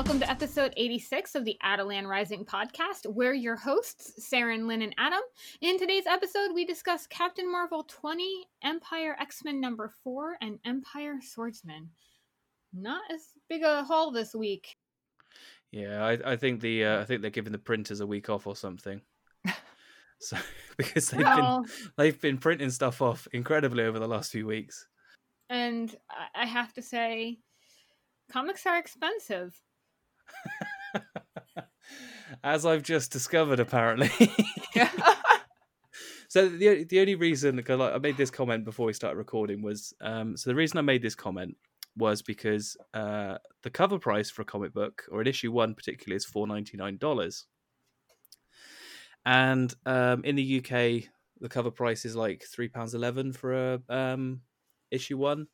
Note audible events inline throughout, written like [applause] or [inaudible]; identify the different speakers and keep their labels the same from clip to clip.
Speaker 1: welcome to episode 86 of the Adelan Rising podcast. We're your hosts, Saren, Lynn, and Adam. In today's episode, we discuss Captain Marvel 20, Empyre X Men number 4, and Empyre Swordsman. Not as big a haul this week.
Speaker 2: Yeah, I, I think the uh, I think they're giving the printers a week off or something. [laughs] so [laughs] because they've
Speaker 1: Well,
Speaker 2: been they've been printing stuff off incredibly over the last few weeks.
Speaker 1: and I- I have to say, comics are expensive. [laughs]
Speaker 2: As I've just discovered, apparently. [laughs] so the the only reason because I made this comment before we started recording was um so the reason I made this comment was because uh the cover price for a comic book or an issue one particularly is four ninety nine dollars, and um in the UK the cover price is like three pounds eleven for a um issue one,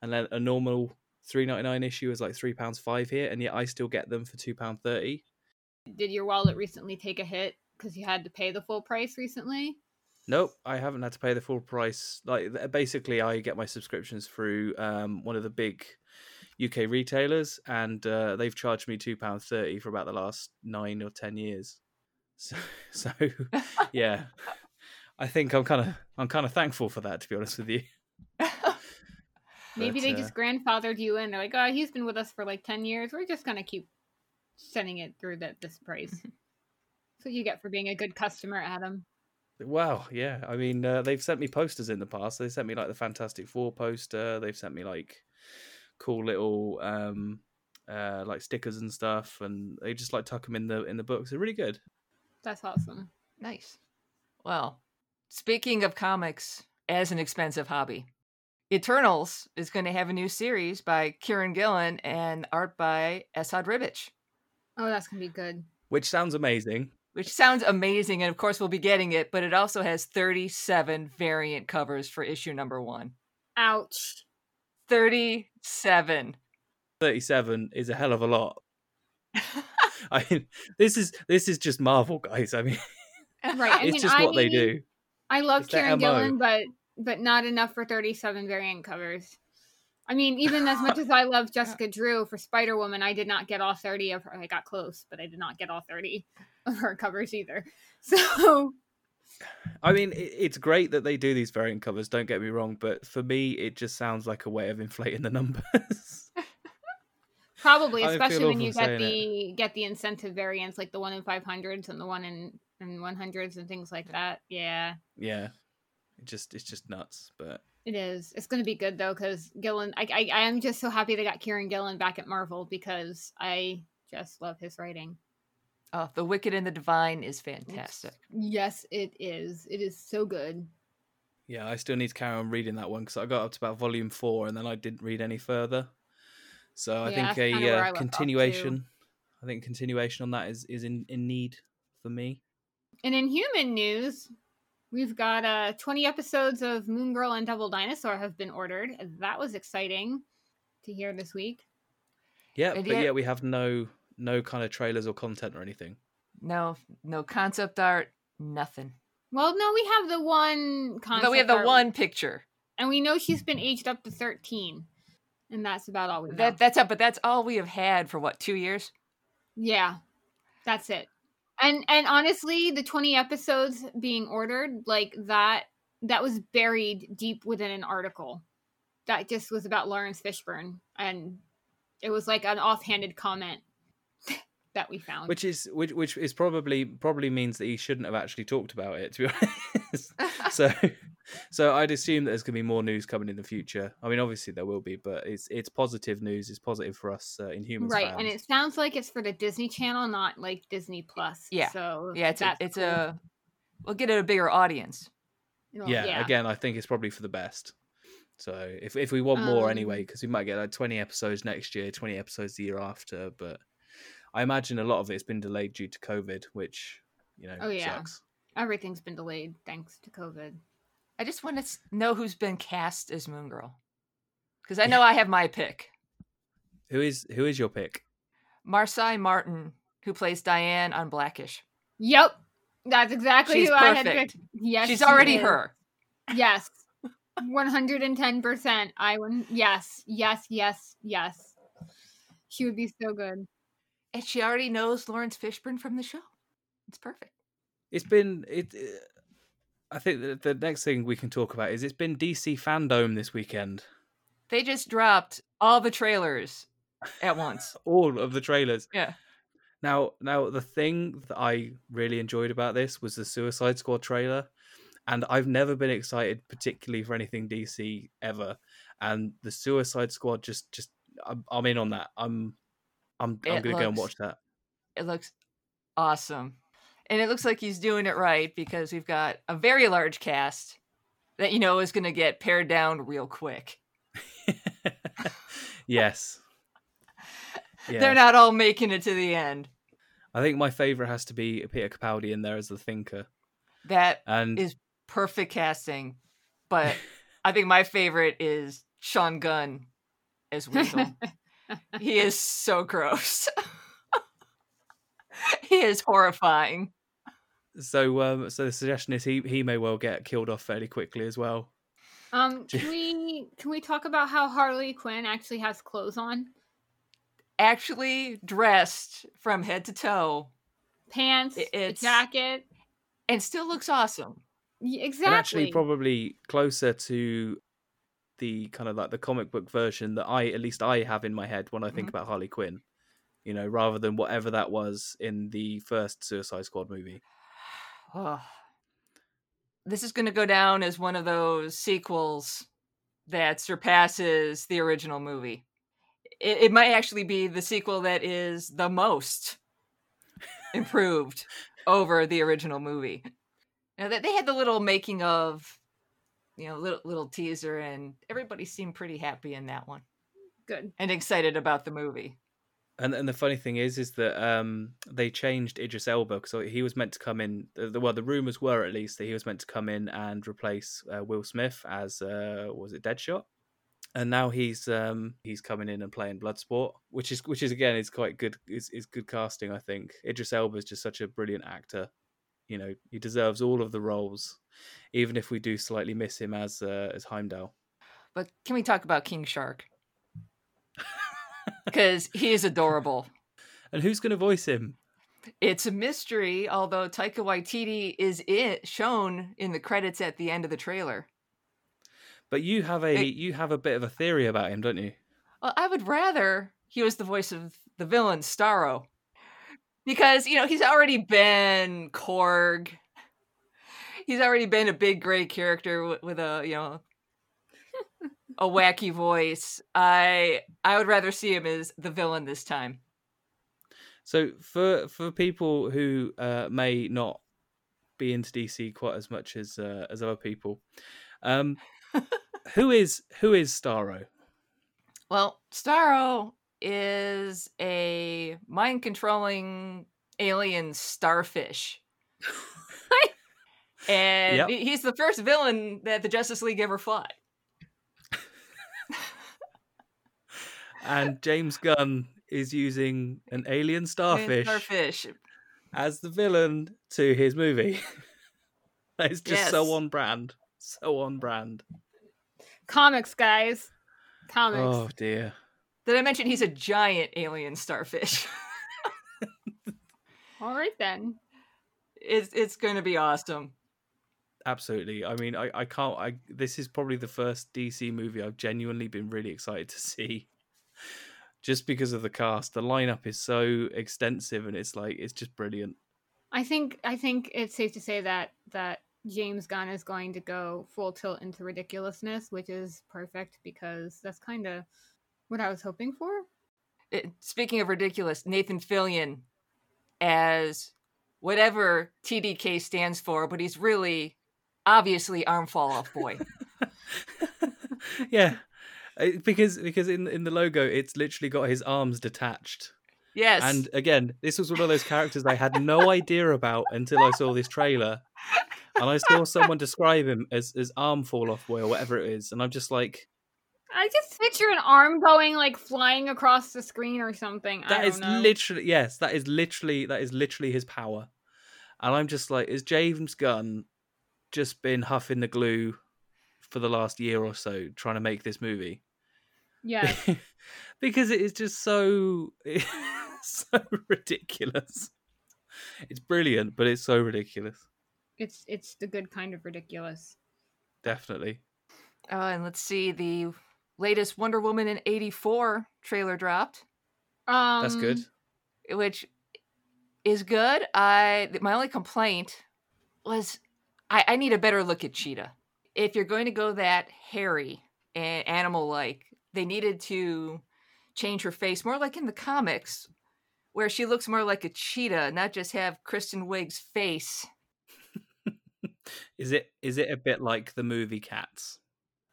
Speaker 2: and then a normal three ninety nine issue is like three pounds five here, and yet I still get them for two pound thirty.
Speaker 1: Did your wallet recently take a hit because you had to pay the full price recently?
Speaker 2: Nope, I haven't had to pay the full price. Like basically, I get my subscriptions through um, one of the big UK retailers, and uh, they've charged me two pound thirty for about the last nine or ten years. [laughs] So, so yeah, [laughs] I think I'm kind of I'm kind of thankful for that, to be honest with you. [laughs]
Speaker 1: Maybe
Speaker 2: But,
Speaker 1: they
Speaker 2: uh,
Speaker 1: just grandfathered you in. They're like, oh, he's been with us for like 10 years. We're just going to keep sending it through that this price. [laughs] That's what you get for being a good customer, Adam.
Speaker 2: Wow, yeah. I mean, uh, they've sent me posters in the past. They sent me like the Fantastic Four poster. They've sent me like cool little um, uh, like stickers and stuff, and they just like tuck them in the in the books. They're really good.
Speaker 1: That's awesome.
Speaker 3: Nice. Well, speaking of comics as an expensive hobby, Eternals is going to have a new series by Kieran Gillen and art by Esad Ribic,
Speaker 1: Oh, that's going to be good.
Speaker 2: Which sounds amazing.
Speaker 3: which sounds amazing. And of course, we'll be getting it, but it also has 37 variant covers for issue number one.
Speaker 1: Ouch.
Speaker 3: 37.
Speaker 2: 37 is a hell of a lot. [laughs] I mean, this is this is just Marvel, guys. I mean,
Speaker 1: Right. I [laughs]
Speaker 2: it's
Speaker 1: mean,
Speaker 2: just
Speaker 1: I
Speaker 2: what they
Speaker 1: mean,
Speaker 2: do.
Speaker 1: I love
Speaker 2: It's their
Speaker 1: Kieran Gillen, but but not enough for 37 variant covers. I mean, [laughs] even as much as I love Jessica Drew for Spider Woman, I did not get all 30 of her. I got close, but I did not get all 30 [laughs] of her covers either. [laughs] So
Speaker 2: I mean, it's great that they do these variant covers. Don't get me wrong, but for me, it just sounds like a way of inflating the numbers.
Speaker 1: probably, especially when you get the get the incentive variants, like the one in 500s and the one in in 100s and things like that. Yeah.
Speaker 2: yeah, it just it's just nuts. But
Speaker 1: It is. It's going to be good though, because Gillen. I, I I am just so happy they got Kieran Gillen back at Marvel because I just love his writing.
Speaker 3: Oh, The Wicked and the Divine is fantastic.
Speaker 1: Yes, it is. It is so good.
Speaker 2: yeah, I still need to carry on reading that one because I got up to about volume four and then I didn't read any further. So I
Speaker 1: Yeah,
Speaker 2: think a
Speaker 1: where I
Speaker 2: uh,
Speaker 1: left off, too.
Speaker 2: continuation. I think continuation on that is is in in need for me.
Speaker 1: And in human news, we've got uh 20 episodes of Moon Girl and Devil Dinosaur have been ordered. That was exciting to hear this week.
Speaker 2: Yeah,
Speaker 3: And
Speaker 2: but
Speaker 3: yet-
Speaker 2: yeah, we have no no kind of trailers or content or anything.
Speaker 3: No, no concept art, nothing.
Speaker 1: Well, no, we have the one concept.
Speaker 3: But we have the
Speaker 1: art,
Speaker 3: one picture.
Speaker 1: and we know she's been aged up to 13. And that's about all we know.
Speaker 3: That that's up, but that's all we have had for what two years?
Speaker 1: Yeah, that's it. And and honestly, the twenty episodes being ordered like that that was buried deep within an article. That just was about Laurence Fishburne, and it was like an offhanded comment that we found.
Speaker 2: Which is which which is probably probably means that he shouldn't have actually talked about it. To be [laughs] honest, [laughs] so so I'd assume that there's going to be more news coming in the future. I mean, obviously there will be, but it's it's positive news. It's positive for us uh, Inhumans.
Speaker 1: right,
Speaker 2: fans.
Speaker 1: and it sounds like it's for the Disney Channel, not like Disney Plus.
Speaker 3: Yeah.
Speaker 1: So
Speaker 3: yeah, it's a, it's
Speaker 1: cool.
Speaker 3: a we'll get it a bigger audience.
Speaker 1: Well,
Speaker 2: yeah, again, I think it's probably for the best. So if if we want more
Speaker 1: Um,
Speaker 2: anyway, because we might get like 20 episodes next year, 20 episodes the year after, but I imagine a lot of it's been delayed due to COVID, which you know
Speaker 1: Oh, yeah.
Speaker 2: sucks.
Speaker 1: everything's been delayed thanks to COVID.
Speaker 3: I just want to know who's been cast as Moon Girl, because I know I have my pick.
Speaker 2: Who is who is your pick?
Speaker 3: Marsai Martin, who plays Diane on Blackish.
Speaker 1: Yep, that's exactly
Speaker 3: She's
Speaker 1: who I had
Speaker 3: perfect.
Speaker 1: picked. Yes,
Speaker 3: She's
Speaker 1: she
Speaker 3: already
Speaker 1: is.
Speaker 3: her.
Speaker 1: Yes. 110%. I would yes, yes, yes, yes. She would be so good.
Speaker 3: And she already knows Laurence Fishburne from the show. It's perfect.
Speaker 2: It's been it. Uh, I think the, the next thing we can talk about is it's been DC fandom this weekend.
Speaker 3: They just dropped all the trailers at once. [laughs]
Speaker 2: All of the trailers.
Speaker 3: Yeah.
Speaker 2: Now, now the thing that I really enjoyed about this was the Suicide Squad trailer, and I've never been excited particularly for anything DC ever. And the Suicide Squad just, just, I'm, I'm in on that. I'm, I'm, I'm
Speaker 3: It
Speaker 2: gonna go and watch that.
Speaker 3: It looks awesome. And it looks like he's doing it right because we've got a very large cast that you know is going to get pared down real quick. [laughs]
Speaker 2: yes. [laughs] Yeah.
Speaker 3: They're not all making it to the end.
Speaker 2: I think my favorite has to be Peter Capaldi in there as the Thinker,
Speaker 3: That
Speaker 2: and
Speaker 3: is perfect casting. But [laughs] I think my favorite is Sean Gunn as Weasel. He is so gross. [laughs] he is horrifying.
Speaker 2: so um, so the suggestion is he he may well get killed off fairly quickly as well.
Speaker 1: Um, can we can we talk about how Harley Quinn actually has clothes on,
Speaker 3: Actually dressed from head to toe
Speaker 1: pants,
Speaker 3: I-
Speaker 1: a
Speaker 3: it's-
Speaker 1: jacket?
Speaker 3: and still looks awesome.
Speaker 1: Y-
Speaker 2: and
Speaker 1: Exactly.
Speaker 2: actually probably closer to the kind of like the comic book version that I at least I have in my head when I think
Speaker 3: Mhm.
Speaker 2: about Harley Quinn. You know, rather than whatever that was in the first Suicide Squad movie. [sighs]
Speaker 3: Oh. This is going to go down as one of those sequels that surpasses the original movie. It, it might actually be the sequel that is the most improved over the original movie. Now that they had the little making of, you know, little little teaser, and everybody seemed pretty happy in that one
Speaker 1: Good.
Speaker 3: and excited about the movie.
Speaker 2: And and the funny thing is, is that um they changed Idris Elba because he was meant to come in. The, the- well, the rumors were at least that he was meant to come in and replace uh, Will Smith as uh, was it Deadshot, and now he's um he's coming in and playing Bloodsport, which is which is again is quite good is is good casting. I think Idris Elba is just such a brilliant actor. You know, he deserves all of the roles, even if we do slightly miss him as uh, as Heimdall.
Speaker 3: But can we talk about King Shark? [laughs] Because he is adorable.
Speaker 2: And who's going to voice him?
Speaker 3: It's a mystery, although Taika Waititi is it shown in the credits at the end of the trailer.
Speaker 2: But you have a
Speaker 3: Hey.
Speaker 2: you have a bit of a theory about him, don't you?
Speaker 3: Well, I would rather he was the voice of the villain Starro. Because, you know, he's already been Korg. He's already been a big gray character with, with a, you know, a wacky voice. I I would rather see him as the villain this time.
Speaker 2: So for for people who uh, may not be into DC quite as much as uh, as other people, um, [laughs] who is who is Starro?
Speaker 3: Well, Starro is a mind controlling alien starfish. [laughs] and
Speaker 2: Yep.
Speaker 3: he's the first villain that the Justice League ever fought.
Speaker 2: And James Gunn is using an alien
Speaker 3: Alien
Speaker 2: starfish
Speaker 3: Starfish.
Speaker 2: as the villain to his movie. [laughs] that is just so on brand, so on brand.
Speaker 1: Comics, guys. Comics.
Speaker 2: Oh dear.
Speaker 3: Did I mention he's a giant alien starfish? [laughs]
Speaker 1: All right then.
Speaker 3: it's it's going to be awesome.
Speaker 2: Absolutely. I mean, I, I can't. I this is probably the first DC movie I've genuinely been really excited to see, just because of the cast. The lineup is so extensive, and it's like it's just brilliant.
Speaker 1: I think I think it's safe to say that that James Gunn is going to go full tilt into ridiculousness, which is perfect because that's kind of what I was hoping for.
Speaker 3: It, speaking of ridiculous, Nathan Fillion as whatever TDK stands for, but he's really obviously arm fall off boy. [laughs]
Speaker 2: yeah, Uh, because because in in the logo, it's literally got his arms detached.
Speaker 3: Yes.
Speaker 2: And again, this was one of those characters I had no idea about until I saw this trailer. And I saw someone describe him as, as arm fall off boy or whatever it is. And I'm just like,
Speaker 1: I just picture an arm going like flying across the screen or something. I
Speaker 2: that
Speaker 1: don't
Speaker 2: is
Speaker 1: know.
Speaker 2: literally yes, that is literally that is literally his power. And I'm just like, is James Gunn just been huffing the glue for the last year or so trying to make this movie?
Speaker 1: Yeah. [laughs]
Speaker 2: because it is just so [laughs] so ridiculous. It's brilliant, but it's so ridiculous.
Speaker 1: It's it's the good kind of ridiculous.
Speaker 2: Definitely.
Speaker 3: Oh, and let's see the latest Wonder Woman in '84 trailer dropped,
Speaker 1: Um,
Speaker 2: That's good.
Speaker 3: which is good. I my only complaint was I, I need a better look at Cheetah. If you're going to go that hairy and animal like, they needed to change her face more like in the comics, where she looks more like a cheetah, not just have Kristen Wiig's face. [laughs]
Speaker 2: Is it is it a bit like the movie Cats?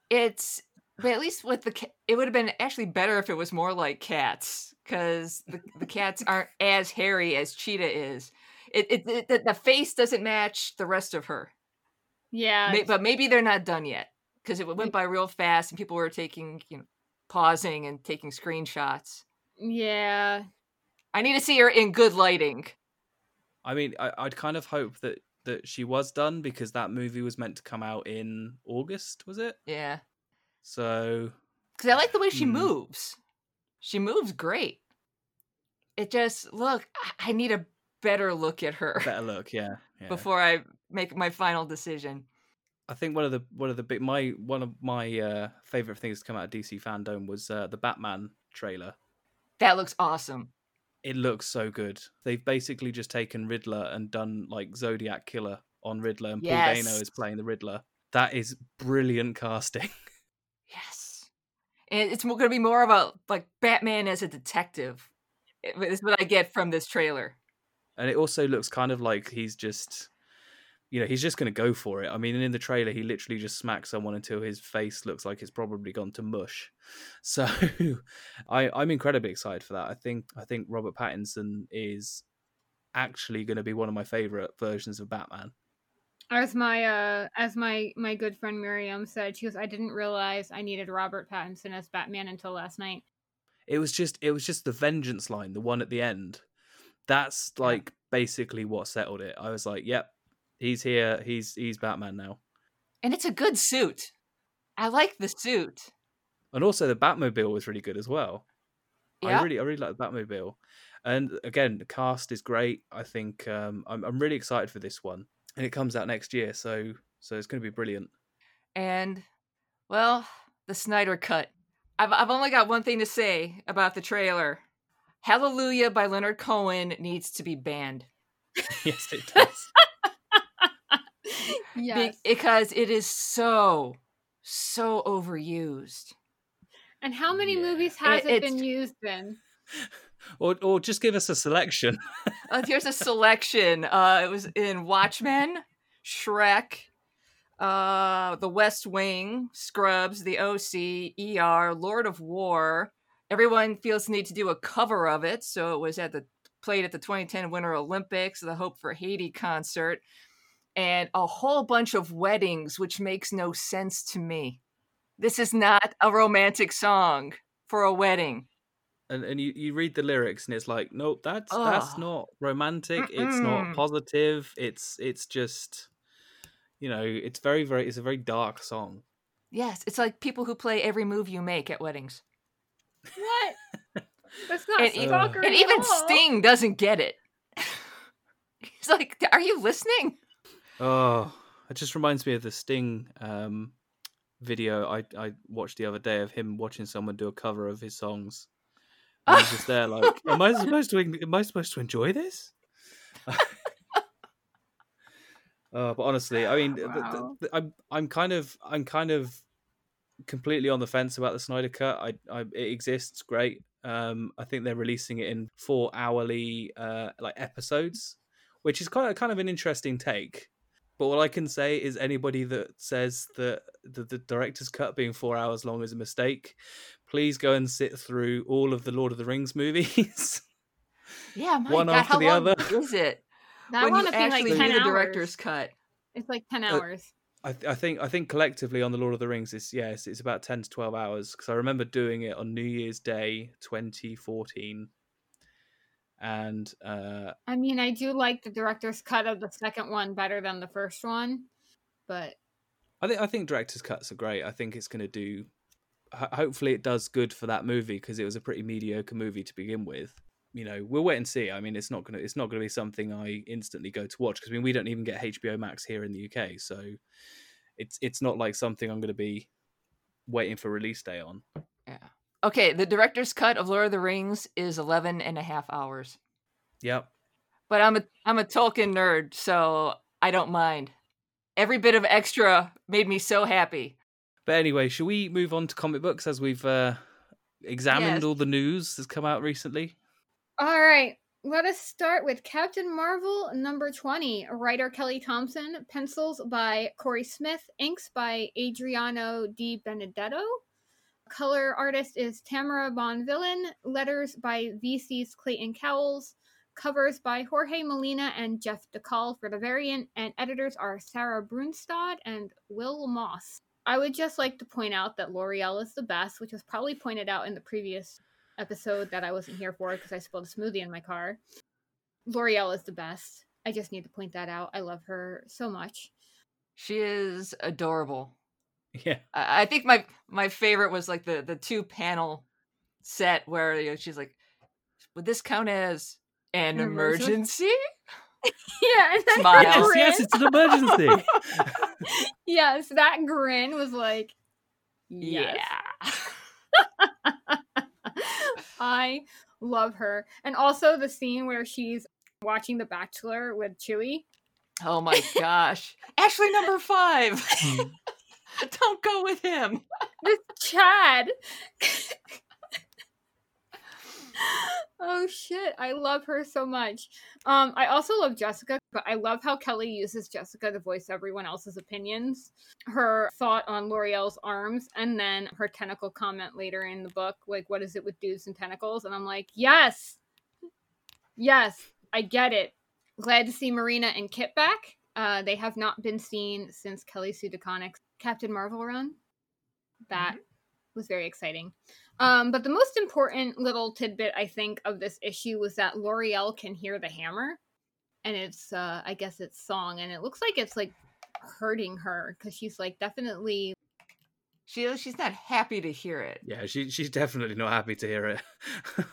Speaker 3: It's but at least with the ca- it would have been actually better if it was more like cats because the, the cats aren't [laughs] as hairy as cheetah is. It, it, it the, the face doesn't match the rest of her.
Speaker 1: Yeah,
Speaker 3: May- but maybe they're not done yet because it went by real fast and people were taking you know pausing and taking screenshots.
Speaker 1: yeah.
Speaker 3: I need to see her in good lighting.
Speaker 2: I mean, I, I'd kind of hope that that she was done because that movie was meant to come out in August, was it?
Speaker 3: Yeah,
Speaker 2: So
Speaker 3: because I like the way she
Speaker 2: Hmm.
Speaker 3: moves. She moves great. It just look. I- I need a better look at her
Speaker 2: better look, yeah. [laughs] yeah.
Speaker 3: before I make my final decision.
Speaker 2: I think one of the one of the big my one of my uh, favorite things to come out of DC fandom was uh, the Batman trailer.
Speaker 3: That looks awesome.
Speaker 2: It looks so good. They've basically just taken Riddler and done like Zodiac Killer on Riddler, and Paul
Speaker 3: Yes.
Speaker 2: Dano is playing the Riddler. That is brilliant [laughs] casting.
Speaker 3: And it's going to be more of a like Batman as a detective. Eh, it- Is what I get from this trailer.
Speaker 2: and it also looks kind of like he's just you know he's just going to go for it i mean in the trailer he literally just smacks someone until his face looks like it's probably gone to mush [laughs] so i i'm incredibly excited for that i think i think robert pattinson is actually going to be one of my favorite versions of batman
Speaker 1: As my uh as my my good friend Miriam said, she goes, I didn't realize I needed Robert Pattinson as Batman until last night.
Speaker 2: it was just it was just the vengeance line the one at the end that's
Speaker 3: Yeah.
Speaker 2: like basically what settled it i was like yep he's here he's he's batman now
Speaker 3: And it's a good suit. I like the suit.
Speaker 2: and also the Batmobile was really good as well.
Speaker 3: Yeah.
Speaker 2: I really, I really like the Batmobile, and again, the cast is great. I think um, I'm, I'm really excited for this one, and it comes out next year, so so it's going to be brilliant.
Speaker 3: And well, the Snyder cut. I've I've only got one thing to say about the trailer. Hallelujah by Leonard Cohen needs to be banned. [laughs]
Speaker 2: yes, it [laughs] does.
Speaker 3: Be-
Speaker 1: yes.
Speaker 3: because it is so so overused.
Speaker 1: and how many
Speaker 2: Yeah.
Speaker 1: movies has
Speaker 3: It-
Speaker 1: it, been used in?
Speaker 2: Or or just give us a selection. [laughs]
Speaker 3: Uh, here's a selection. Uh, it was in Watchmen, Shrek, uh, The West Wing, Scrubs, The OC, ER, Lord of War. Everyone feels the need to do a cover of it, so it was at the played at the 2010 Winter Olympics, the Hope for Haiti concert, and a whole bunch of weddings, which makes no sense to me. This is not a romantic song for a wedding.
Speaker 2: And and you, you read the lyrics and it's like nope that's that's not romantic it's not positive it's it's just you know it's very very it's a very dark song
Speaker 3: Yes, it's like people who play every move you make at weddings.
Speaker 1: What? That's not
Speaker 3: And e-
Speaker 1: stalker.
Speaker 3: And even Sting doesn't get it. [laughs] He's like, "Are you listening?"
Speaker 2: oh it just reminds me of the sting um video i i watched the other day of him watching someone do a cover of his songs and he's just there like am i supposed to am i supposed to enjoy this [laughs] Uh, but honestly, I mean, th- th-
Speaker 1: Wow.
Speaker 2: th- I'm I'm kind of I'm kind of completely on the fence about the Snyder Cut. I, I it exists, great. Um, I think they're releasing it in four hourly uh like episodes, which is kind of kind of an interesting take. But all I can say is anybody that says that the, the director's cut being four hours long is a mistake, please go and sit through all of the Lord of the Rings movies. [laughs]
Speaker 3: Yeah, my
Speaker 2: One
Speaker 3: God,
Speaker 2: after
Speaker 3: how
Speaker 2: the
Speaker 3: long
Speaker 2: other.
Speaker 3: is it
Speaker 1: That
Speaker 3: when
Speaker 1: one
Speaker 3: you
Speaker 1: I think
Speaker 3: actually
Speaker 1: like ten
Speaker 3: do the
Speaker 1: hours.
Speaker 3: director's cut?
Speaker 1: It's like ten
Speaker 2: Uh,
Speaker 1: hours.
Speaker 2: I, th- I think I think collectively on the Lord of the Rings is yes, it's about ten to twelve hours because I remember doing it on New Year's Day, twenty fourteen, and uh,
Speaker 1: I mean, I do like the director's cut of the second one better than the first one, but
Speaker 2: I think I think director's cuts are great. I think it's going to do. Ho- Hopefully, it does good for that movie because it was a pretty mediocre movie to begin with. you know, we'll wait and see. I mean, it's not gonna it's not gonna be something I instantly go to watch because I mean we don't even get HBO Max here in the UK, so it's it's not like something I'm gonna be waiting for release day on.
Speaker 3: Yeah. Okay, the director's cut of Lord of the Rings is 11 and a half hours.
Speaker 2: Yep.
Speaker 3: But I'm a I'm a Tolkien nerd, so I don't mind. Every bit of extra made me so happy.
Speaker 2: But anyway, shall we move on to comic books as we've uh, examined
Speaker 3: Yes.
Speaker 2: all the news that's come out recently?
Speaker 1: All right. Let us start with Captain Marvel number 20. Writer Kelly Thompson, pencils by Cory Smith, inks by Adriano Di Benedetto. Color artist is Tamra Bonvillain, letters by VC's Clayton Cowles, covers by Jorge Molina and Jeff Dekal for the variant, and editors are Sarah Brunstad and Will Moss. I would just like to point out that Lauri-Ell is the best, which was probably pointed out in the previous episode that I wasn't here for because I spilled a smoothie in my car. Lauri-Ell is the best. I just need to point that out. I love her so much.
Speaker 3: She is adorable.
Speaker 2: Yeah.
Speaker 3: I I think my my favorite was like the the two panel set where you know, she's like, "Would this count as an
Speaker 1: An emergency?"
Speaker 3: emergency?" [laughs]
Speaker 1: Yeah, and then
Speaker 3: Smile.
Speaker 2: Yes, yes, it's an emergency. [laughs]
Speaker 1: yes, that grin was like, yes.
Speaker 3: Yeah. [laughs]
Speaker 1: I love her. And also the scene where she's watching The Bachelor with Chewie.
Speaker 3: Oh my gosh. Ashley number five. Don't go with him.
Speaker 1: This Chad. Oh shit, I love her so much. Um, I also love Jessica, but I love how Kelly uses Jessica to voice everyone else's opinions. Her thought on Lauri-Ell's arms, and then her tentacle comment later in the book, like, what is it with dudes and tentacles? And I'm like, yes, yes, I get it. Glad to see Marina and Kit back. Uh, they have not been seen since Kelly Sue DeConnick's Captain Marvel run. That was very exciting. Um, but the most important little tidbit I think of this issue was that Lauri-Ell can hear the hammer, and it's uh, I guess it's song, and it looks like it's like hurting her because she's like definitely
Speaker 3: She she's not happy to hear it.
Speaker 2: yeah, she she's definitely not happy to hear it. [laughs]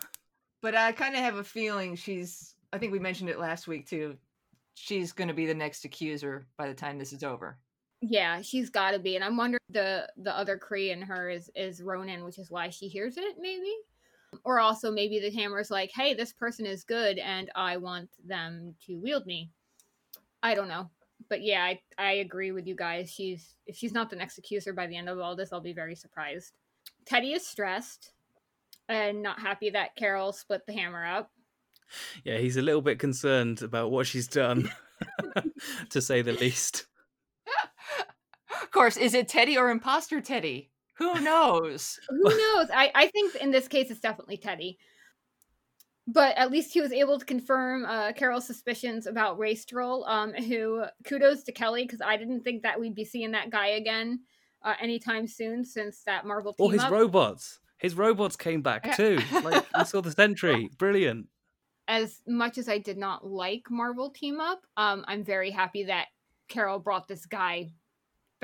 Speaker 3: But I kind of have a feeling she's I think we mentioned it last week too. She's going to be the next accuser by the time this is over.
Speaker 1: Yeah she's got to be, and I'm wondering the the other Kree in her is is Ronan, which is why she hears it maybe. Or also maybe the hammer's like, hey, this person is good and I want them to wield me. I don't know. But yeah, I, I agree with you guys. She's if she's not the next accuser by the end of all this, I'll be very surprised. Teddy is stressed and not happy that Carol split the hammer up.
Speaker 2: yeah, he's a little bit concerned about what she's done, [laughs] [laughs] to say the least.
Speaker 3: Of course, is it Teddy or imposter Teddy? Who knows?
Speaker 1: Who knows? I, I think in this case it's definitely Teddy. But at least he was able to confirm uh, Carol's suspicions about Ray Stroll, um, who kudos to Kelly because I didn't think that we'd be seeing that guy again uh, anytime soon since that Marvel team
Speaker 2: Or his
Speaker 1: up.
Speaker 2: robots. His robots came back too. [laughs] Like we saw the Sentry. Brilliant.
Speaker 1: as much as I did not like Marvel team up, um, I'm very happy that Carol brought this guy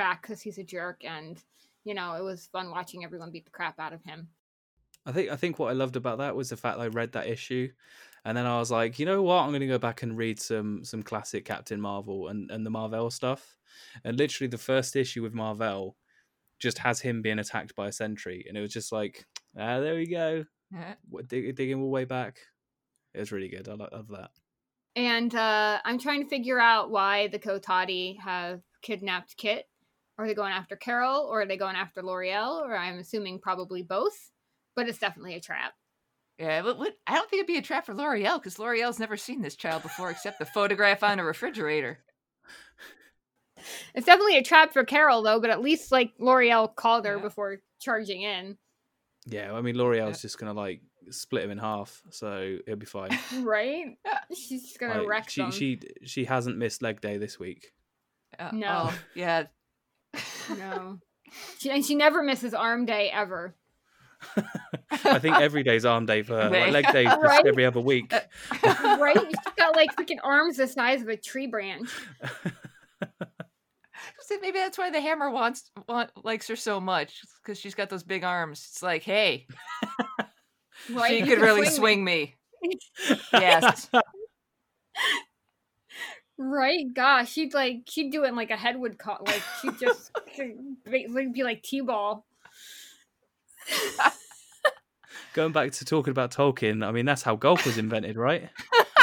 Speaker 1: back because he's a jerk, and you know it was fun watching everyone beat the crap out of him.
Speaker 2: I think I think what I loved about that was the fact I read that issue, and then I was like, you know what, I'm going to go back and read some some classic Captain Marvel and and the Marvel stuff, and literally the first issue with Marvel just has him being attacked by a sentry, and it was just like, ah, there we go,
Speaker 3: Yeah.
Speaker 2: Dig- digging all the way back. It was really good. I love that.
Speaker 1: And uh, I'm trying to figure out why the Kotati have kidnapped Kit. Are they going after Carol, or are they going after Lauri-Ell, or I'm assuming probably both? But it's definitely a trap.
Speaker 3: Yeah, but what, I don't think it'd be a trap for Lauri-Ell because Lauri-Ell's never seen this child before except the photograph on a refrigerator.
Speaker 1: It's definitely a trap for Carol, though. But at least like Lauri-Ell called her
Speaker 3: Yeah.
Speaker 1: before charging in.
Speaker 2: Yeah, I mean Lauri-Ell's just gonna like split him in half, so it'll be fine. [laughs]
Speaker 1: right? She's just gonna
Speaker 2: Like,
Speaker 1: wreck
Speaker 2: she
Speaker 1: them.
Speaker 2: she she hasn't missed leg day this week.
Speaker 3: Uh,
Speaker 1: No.
Speaker 3: oh, yeah.
Speaker 1: No, [laughs] she, and she never misses arm day ever.
Speaker 2: I think every day's arm day for her.
Speaker 3: Day.
Speaker 2: Like leg [laughs] day just
Speaker 1: Right?
Speaker 2: every other week.
Speaker 1: Uh, right? She's got like freaking arms the size of a tree branch. [laughs]
Speaker 3: So Maybe that's why the hammer wants want, likes her so much because she's got those big arms. It's like, hey,
Speaker 1: Right?
Speaker 3: she could
Speaker 1: can
Speaker 3: really
Speaker 1: me.
Speaker 3: swing me. Yes.
Speaker 1: Right? Gosh, she'd like she'd do it in like a headwood cut. Like she'd just she'd [laughs] be be like T-ball. [laughs]
Speaker 2: Going back to talking about Tolkien, I mean that's how golf was invented, right?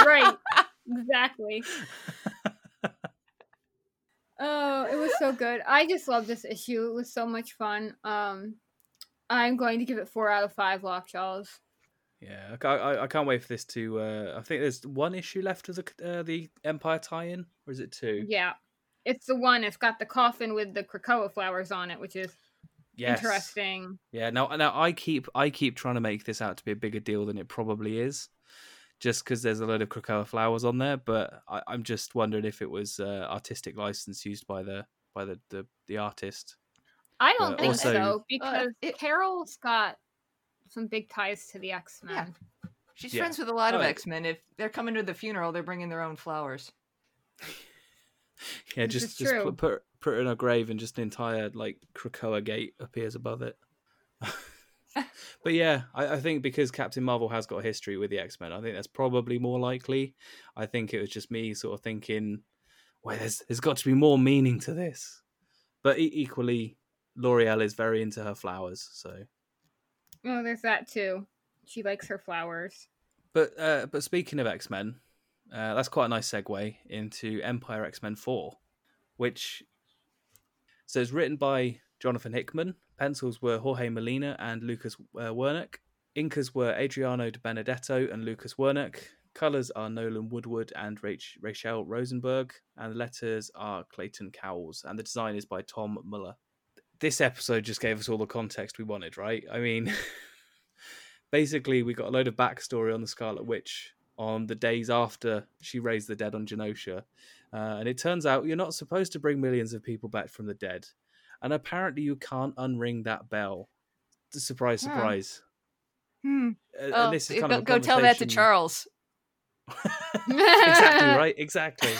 Speaker 1: Right. exactly. [laughs] Oh, it was so good. I just love this issue. It was so much fun. Um I'm going to give it four out of five lockjaws.
Speaker 2: Yeah, I, I, I can't wait for this to. Uh, I think there's one issue left of the uh, the Empyre tie-in, or is it two?
Speaker 1: Yeah. It's the one, it's got the coffin with the Krakoa flowers on it, which is
Speaker 2: Yes.
Speaker 1: interesting.
Speaker 2: Yeah. Now, now I keep I keep trying to make this out to be a bigger deal than it probably is, just because there's a load of Krakoa flowers on there. But I, I'm just wondering if it was uh, artistic license used by the by the the, the artist.
Speaker 1: I don't
Speaker 2: But
Speaker 1: think
Speaker 2: also-
Speaker 1: so because
Speaker 3: it-
Speaker 1: Carol's got some big ties to the X Men.
Speaker 3: Yeah. She's
Speaker 2: Yeah.
Speaker 3: friends with a lot of
Speaker 2: Oh, yeah.
Speaker 3: X Men. If they're coming to the funeral, they're bringing their own flowers.
Speaker 2: Yeah,
Speaker 1: This
Speaker 2: just just put, put put it in a grave and just an entire like Krakoa gate appears above it. [laughs] but yeah, I, I think because Captain Marvel has got a history with the X Men, I think that's probably more likely. I think it was just me sort of thinking, well, there's there's got to be more meaning to this. But e- equally, Lauri-Ell is very into her flowers, so.
Speaker 1: Oh, there's that too. She likes her flowers.
Speaker 2: But uh, but speaking of X Men, uh, that's quite a nice segue into Empyre X Men Four, which so it's written by Jonathan Hickman. Pencils were Jorge Molina and Lucas uh, Wernick. Inkers were Adriano Di Benedetto and Lucas Werneck. Colors are Nolan Woodard and Rach- Rachel Rosenberg, and letters are Clayton Cowles, and the design is by Tom Muller. This episode just gave us all the context we wanted, right? I mean, [laughs] basically, we got a load of backstory on the Scarlet Witch on the days after she raised the dead on Genosha. Uh, and it turns out you're not supposed to bring millions of people back from the dead. And apparently, you can't unring that bell. Surprise,
Speaker 3: Hmm.
Speaker 2: surprise.
Speaker 3: Hmm.
Speaker 2: Uh,
Speaker 3: Oh, go, go tell that to Charles. [laughs] [laughs]
Speaker 2: exactly right. Exactly.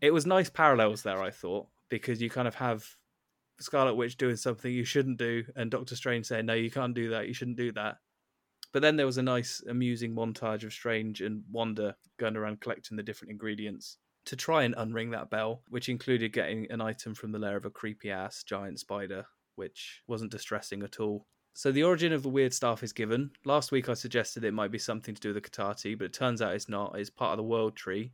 Speaker 2: it was nice parallels there, I thought, because you kind of have Scarlet Witch doing something you shouldn't do, and Doctor Strange saying, "No, you can't do that. You shouldn't do that." But then there was a nice, amusing montage of Strange and Wanda going around collecting the different ingredients to try and unring that bell, which included getting an item from the lair of a creepy ass giant spider, which wasn't distressing at all. So the origin of the weird staff is given. Last week I suggested it might be something to do with the Kotati, but it turns out it's not. It's part of the world tree.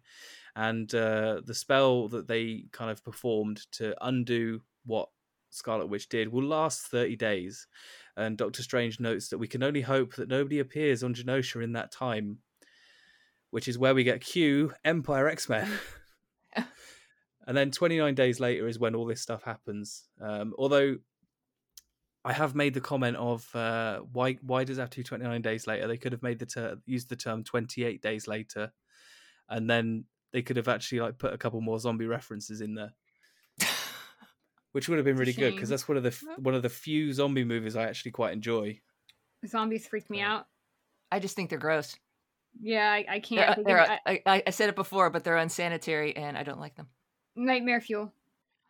Speaker 2: And uh, the spell that they kind of performed to undo what Scarlet Witch did will last 30 days. And Doctor Strange notes that we can only hope that nobody appears on Genosha in that time, which is where we get Q Empyre X Men. [laughs] and then 29 days later is when all this stuff happens. Um, although I have made the comment of uh, why why does it have to be 29 days later? They could have made the ter- used the term 28 days later, and then they could have actually like put a couple more zombie references in there, which would have been
Speaker 1: It's
Speaker 2: really good because that's one of the f- one of the few zombie movies I actually quite enjoy.
Speaker 1: Zombies freak me
Speaker 2: Right.
Speaker 1: out.
Speaker 3: I just think they're gross.
Speaker 1: Yeah, I, I can't. think of
Speaker 3: they're.
Speaker 1: I-
Speaker 3: I, I said it before, but they're unsanitary, and I don't like them.
Speaker 1: nightmare fuel.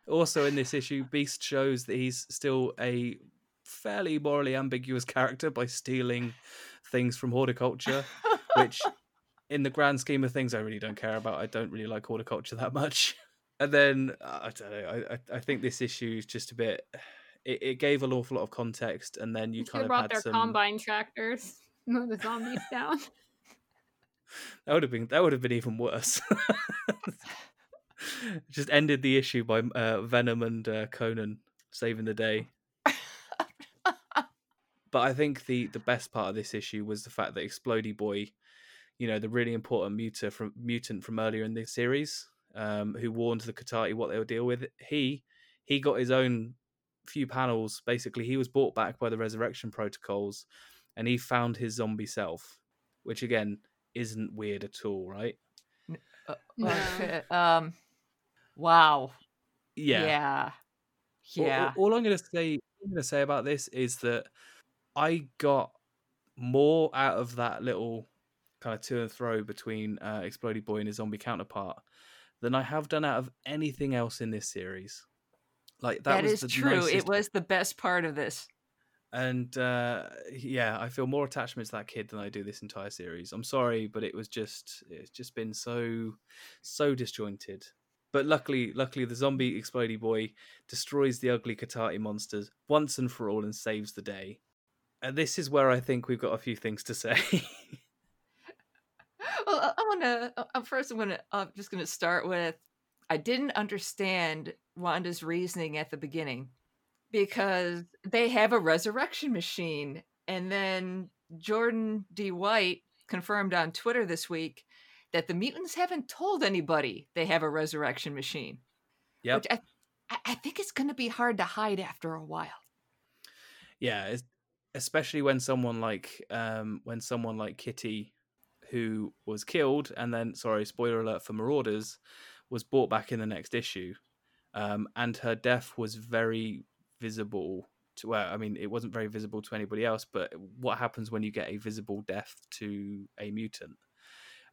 Speaker 2: Also, in this issue, Beast shows that he's still a fairly morally ambiguous character by stealing things from horticulture, which, [laughs] in the grand scheme of things, I really don't care about. I don't really like horticulture that much. [laughs] And then uh, I don't know. I, I think this issue is just a bit. It, it gave an awful lot of context, and then you
Speaker 1: You
Speaker 2: kind of
Speaker 1: brought their
Speaker 2: some.
Speaker 1: combine tractors. [laughs] Move the zombies down. [laughs] [laughs]
Speaker 2: That would have been that would have been even worse. just ended the issue by uh, Venom and uh, Conan saving the day. but I think the the best part of this issue was the fact that Explody Boy, you know, the really important mutant from mutant from earlier in the series, um, who warned the Kotati what they would deal with. He he got his own few panels. Basically, he was brought back by the resurrection protocols, and he found his zombie self, which again isn't weird at all, right?
Speaker 3: Uh,
Speaker 1: No.
Speaker 3: okay, um, wow.
Speaker 2: Yeah.
Speaker 3: Yeah.
Speaker 2: All-
Speaker 3: Yeah.
Speaker 2: All, all I'm gonna say, I'm gonna say about this is that I got more out of that little kind of to and throw between uh, Explodey Boy and his zombie counterpart than I have done out of anything else in this series. Like that,
Speaker 3: that
Speaker 2: was
Speaker 3: is
Speaker 2: the
Speaker 3: true.
Speaker 2: nicest-
Speaker 3: It was the best part of this.
Speaker 2: and uh, yeah, I feel more attachment to that kid than I do this entire series. I'm sorry, but it was just it's just been so so disjointed. But luckily, luckily, the zombie explodey boy destroys the ugly Kotati monsters once and for all and saves the day. And this is where I think we've got a few things to say. [laughs]
Speaker 3: well, I- want to. Uh, first, I'm gonna. I'm just gonna start with. I didn't understand Wanda's reasoning at the beginning because they have a resurrection machine, and then Jordan D. White confirmed on Twitter this week that the mutants haven't told anybody they have a resurrection machine.
Speaker 2: Yep.
Speaker 3: Which I, I- I think it's going to be hard to hide after a while.
Speaker 2: yeah, especially when someone like um when someone like Kitty who was killed and then sorry, spoiler alert for Marauders was brought back in the next issue. Um and her death was very visible to well, I mean it wasn't very visible to anybody else, but what happens when you get a visible death to a mutant?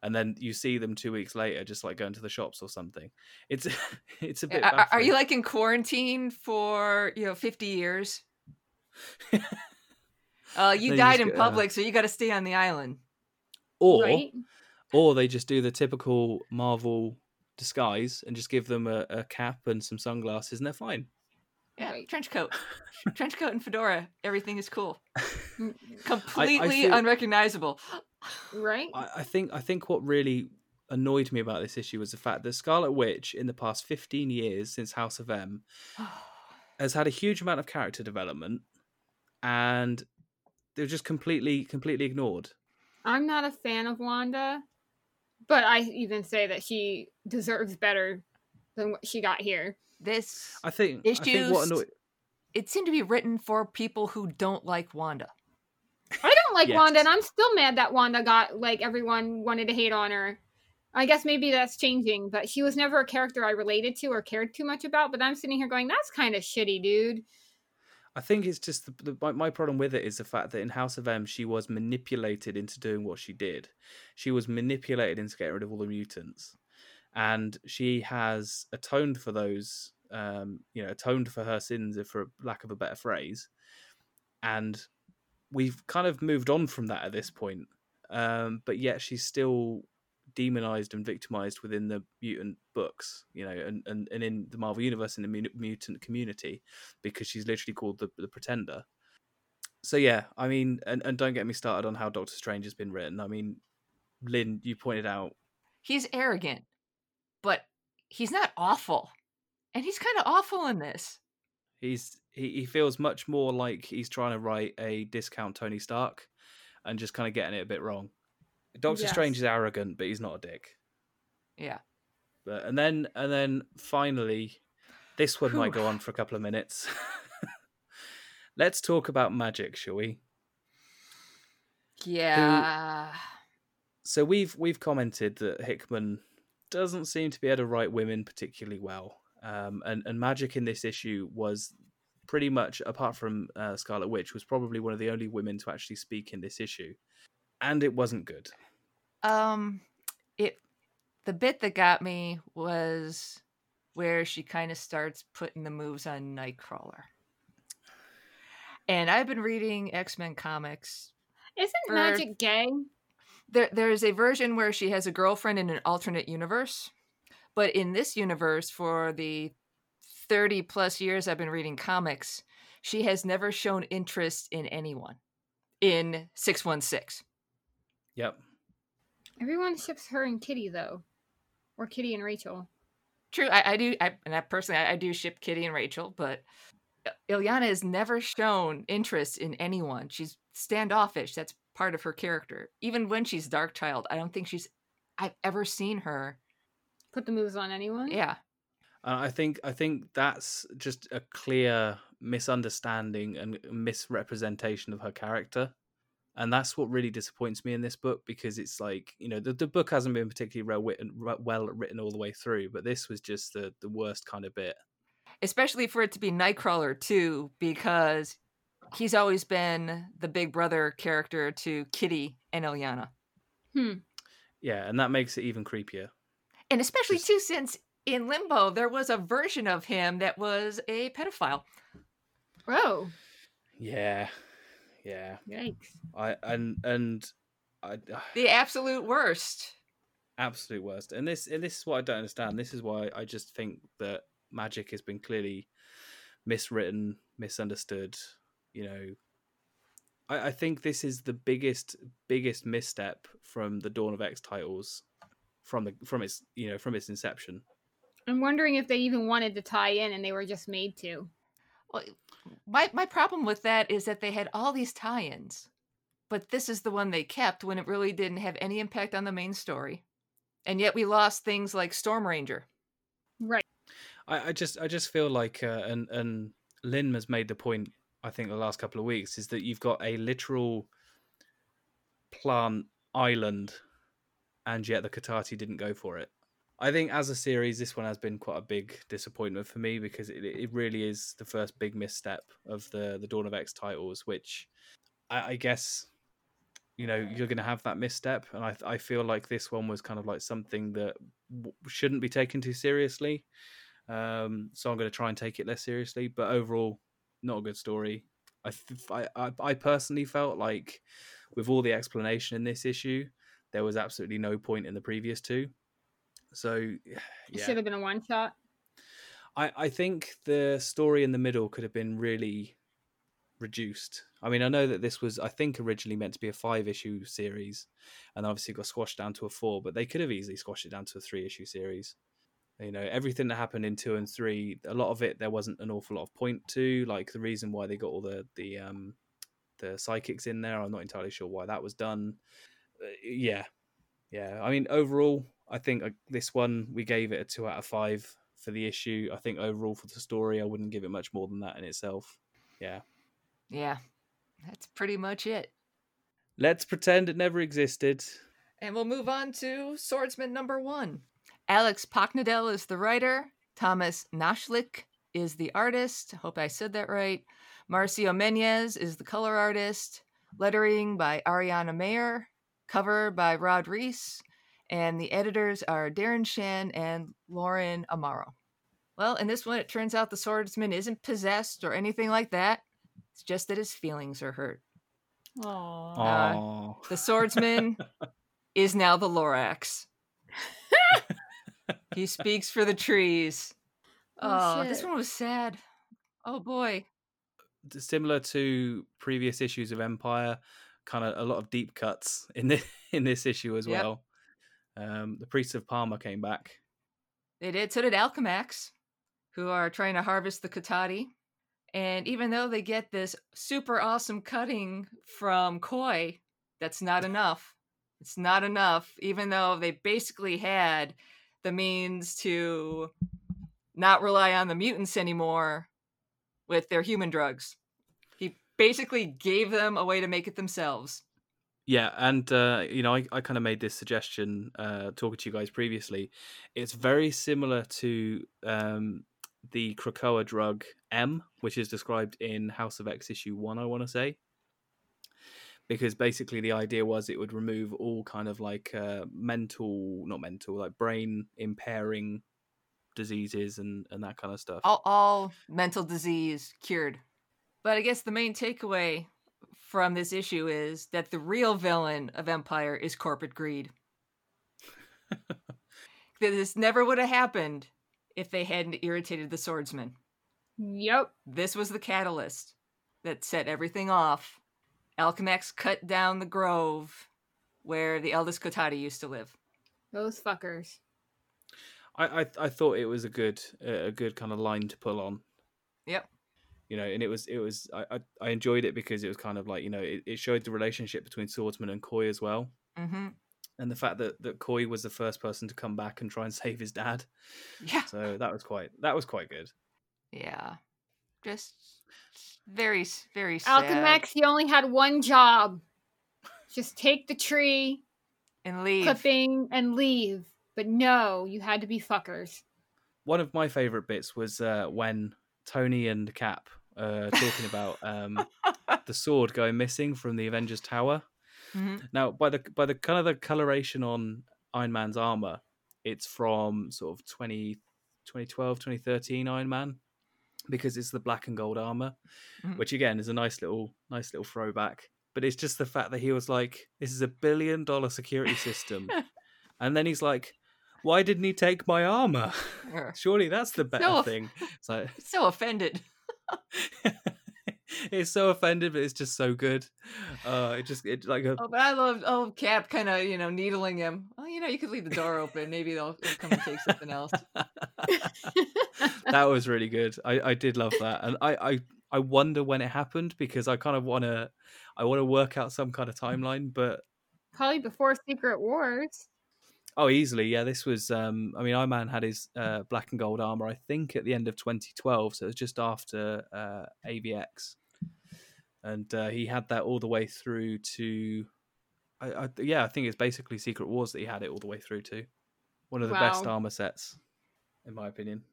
Speaker 2: And then you see them two weeks later, just like going to the shops or something. It's [laughs] it's a bit.
Speaker 3: Are, are you like in quarantine for you know 50 years? [laughs] Uh, you
Speaker 2: No,
Speaker 3: died
Speaker 2: just
Speaker 3: in
Speaker 2: get, uh,
Speaker 3: public, so you got to stay on the island.
Speaker 2: Or
Speaker 1: right?
Speaker 2: or they just do the typical Marvel disguise and just give them a, a cap and some sunglasses and they're fine.
Speaker 3: Yeah,
Speaker 1: Right.
Speaker 3: trench coat, [laughs] trench coat and fedora. Everything is cool. [laughs] Completely
Speaker 2: feel-
Speaker 3: unrecognizable.
Speaker 1: Right?
Speaker 2: I, I think I think what really annoyed me about this issue was the fact that Scarlet Witch in the past 15 years since House of M [sighs] has had a huge amount of character development and they're just completely completely ignored.
Speaker 1: I'm not a fan of Wanda, but I even say that she deserves better than what she got here.
Speaker 3: this
Speaker 2: I think I think what
Speaker 3: Issues-
Speaker 2: annoyed
Speaker 3: it seemed to be written for people who don't like Wanda.
Speaker 1: I don't like
Speaker 2: Yes.
Speaker 1: Wanda, and I'm still mad that Wanda got like everyone wanted to hate on her. I guess maybe that's changing, but she was never a character I related to or cared too much about. But I'm sitting here going, "That's kind of shitty, dude."
Speaker 2: I think it's just the, the my, my problem with it is the fact that in House of M she was manipulated into doing what she did. She was manipulated into getting rid of all the mutants, and she has atoned for those. Um, you know, atoned for her sins, if for lack of a better phrase. And we've kind of moved on from that at this point. Um, but yet she's still demonized and victimized within the mutant books, you know, and, and, and in the Marvel universe in the mutant community because she's literally called the the Pretender. So yeah, I mean, and, and don't get me started on how Doctor Strange has been written. I mean, Lynn, you pointed out,
Speaker 3: He's arrogant, but he's not awful, and he's kind of awful in this.
Speaker 2: he's he, he feels much more like he's trying to write a discount Tony Stark, and just kind of getting it a bit wrong. Doctor
Speaker 1: Yes.
Speaker 2: Strange is arrogant, but he's not a dick.
Speaker 3: Yeah.
Speaker 2: But and then and then finally, this one might go on for a couple of minutes. [laughs] Let's talk about Magik, shall we?
Speaker 3: Yeah.
Speaker 2: so we've we've commented that Hickman doesn't seem to be able to write women particularly well, um, and and Magik in this issue was pretty much apart from uh, Scarlet Witch was probably one of the only women to actually speak in this issue, and it wasn't good.
Speaker 3: Um, it the bit that got me was where she kind of starts putting the moves on Nightcrawler. And I've been reading X Men comics.
Speaker 1: Isn't
Speaker 3: For-
Speaker 1: Magik gay?
Speaker 3: There, there's a version where she has a girlfriend in an alternate universe, but in this universe, for the thirty plus years I've been reading comics, she has never shown interest in anyone. In six one six.
Speaker 2: Yep.
Speaker 1: Everyone ships her and Kitty though, or Kitty and Rachel.
Speaker 3: True, I, I do, I, and I personally, I, I do ship Kitty and Rachel, but Il- Illyana has never shown interest in anyone. She's standoffish. That's part of her character. Even when she's Darkchild, I don't think she's. I've ever seen her.
Speaker 1: Put the moves on anyone.
Speaker 3: Yeah,
Speaker 2: Uh, I think I think that's just a clear misunderstanding and misrepresentation of her character, and that's what really disappoints me in this book because it's like you know the, the book hasn't been particularly well written, well written all the way through, but this was just the the worst kind of bit.
Speaker 3: especially for it to be Nightcrawler too, because he's always been the big brother character to Kitty and Illyana,
Speaker 1: Hmm.
Speaker 2: Yeah, and that makes it even creepier.
Speaker 3: and especially
Speaker 2: Just-
Speaker 3: too since in Limbo there was a version of him that was a pedophile.
Speaker 1: Oh,
Speaker 2: Yeah, Yeah,
Speaker 1: Yikes.
Speaker 2: I and and I [sighs]
Speaker 3: The absolute worst.
Speaker 2: absolute worst. And this and this is what I don't understand. This is why I just think that Magik has been clearly miswritten, misunderstood. You know, I, I think this is the biggest biggest misstep from the Dawn of X titles from the from its you know from its inception.
Speaker 1: I'm wondering if they even wanted to tie in and they were just made to.
Speaker 3: Well, my my problem with that is that they had all these tie-ins, but this is the one they kept when it really didn't have any impact on the main story, and yet we lost things like Storm Ranger.
Speaker 1: Right.
Speaker 2: I, I just I just feel like uh, and and Lynn has made the point I think the last couple of weeks is that you've got a literal plant island and yet the Kotati didn't go for it. I think as a series this one has been quite a big disappointment for me because it, it really is the first big misstep of the the Dawn of X titles which I, I guess you know you're going to have that misstep and I I feel like this one was kind of like something that w- shouldn't be taken too seriously um, so I'm going to try and take it less seriously. But overall, not a good story. I, th- I, I, I personally felt like with all the explanation in this issue, there was absolutely no point in the previous two. So, [sighs]
Speaker 1: It
Speaker 2: yeah,
Speaker 1: should have been a one shot.
Speaker 2: I, I think the story in the middle could have been really reduced. I mean, I know that this was, I think, originally meant to be a five issue series, and obviously got squashed down to a four. But they could have easily squashed it down to a three issue series. You know, everything that happened in two and three, a lot of it there wasn't an awful lot of point to. Like the reason why they got all the the um the psychics in there, I'm not entirely sure why that was done. Uh, yeah, yeah. I mean, overall, I think uh, this one we gave it a two out of five for the issue. I think overall for the story, I wouldn't give it much more than that in itself. Yeah.
Speaker 3: Yeah, that's pretty much it.
Speaker 2: Let's pretend it never existed.
Speaker 3: And we'll move on to Swordsman number one. Alex Paknadel is the writer. Thomas Nashlik is the artist. Hope I said that right. Marcio Menyz is the color artist. Lettering by Ariana Maher. Cover by Rod Reis. And the editors are Darren Shan and Lauren Amaro. Well, in this one, it turns out the swordsman isn't possessed or anything like that. It's just that his feelings are hurt.
Speaker 1: Aww.
Speaker 3: Uh,
Speaker 2: Oh,
Speaker 3: The swordsman [laughs] is now the Lorax. he speaks for the trees. [laughs]
Speaker 1: Oh,
Speaker 3: Oh, this one was sad. Oh boy.
Speaker 2: similar to previous issues of Empyre, kind of a lot of deep cuts in this [laughs] in this issue as
Speaker 3: Yep.
Speaker 2: well. Um, the priests of Pama came back.
Speaker 3: They did. So did Alchemax, who are trying to harvest the Kotati. And even though they get this super awesome cutting from Quoi, that's not [laughs] enough. It's not enough, even though they basically had the means to not rely on the mutants anymore with their human drugs. He basically gave them a way to make it themselves.
Speaker 2: Yeah, and uh, you know, I, I kind of made this suggestion uh, talking to you guys previously. It's very similar to um, the Krakoa drug M, which is described in House of X issue one. I want to say, because basically the idea was it would remove all kind of like uh, mental, not mental, like brain impairing diseases and and that kind of stuff.
Speaker 3: all, all mental disease cured. But I guess the main takeaway from this issue is that the real villain of Empyre is corporate greed. [laughs] that this never would have happened if they hadn't irritated the swordsman.
Speaker 1: Yep.
Speaker 3: This was the catalyst that set everything off. Alchemax cut down the grove where the eldest Kotati used to live.
Speaker 1: Those fuckers.
Speaker 2: I, I I thought it was a good a good kind of line to pull on.
Speaker 3: Yep.
Speaker 2: You know, and it was it was I I, I enjoyed it because it was kind of like you know it, it showed the relationship between Swordsman and Quoi as well,
Speaker 3: hmm
Speaker 2: and the fact that that Quoi was the first person to come back and try and save his dad.
Speaker 3: Yeah.
Speaker 2: So that was quite that was quite good.
Speaker 3: Yeah. Just very, very sad.
Speaker 1: Alchemax, he only had one job. Just take the tree,
Speaker 3: and leave.
Speaker 1: clipping, and leave. But no, you had to be fuckers.
Speaker 2: One of my favorite bits was uh, when Tony and Cap uh, talking about um, the [laughs] sword going missing from the Avengers Tower.
Speaker 3: Mhm.
Speaker 2: Now, by the by the kind of the coloration on Iron Man's armor, it's from sort of 20, 2012, 2013 Iron Man. because it's the black and gold armor,
Speaker 3: Mhm.
Speaker 2: which again is a nice little nice little throwback. But it's just the fact that he was like, "This is a billion dollar security system," [laughs] and then he's like, "Why didn't he take my armor? [laughs] Surely that's the better
Speaker 3: So-
Speaker 2: thing." It's like
Speaker 3: so offended. [laughs]
Speaker 2: it's so offended, but it's just so good. Uh, it just it like a
Speaker 3: Oh, but I love oh Cap kind of you know needling him. Oh, you know you could leave the door open. Maybe they'll, they'll come and take something else. [laughs]
Speaker 2: that was really good. I, I did love that, and I, I I wonder when it happened because I kind of want to I want to work out some kind of timeline, but
Speaker 1: Probably before Secret Wars.
Speaker 2: Oh, easily, yeah. This was um, I mean, Iron Man had his uh, black and gold armor, I think, at the end of 2012, so it was just after uh, AVX, and uh, he had that all the way through to. I, I, yeah, I think it's basically Secret Wars that he had it all the way through to. One of the best armor sets, in my opinion.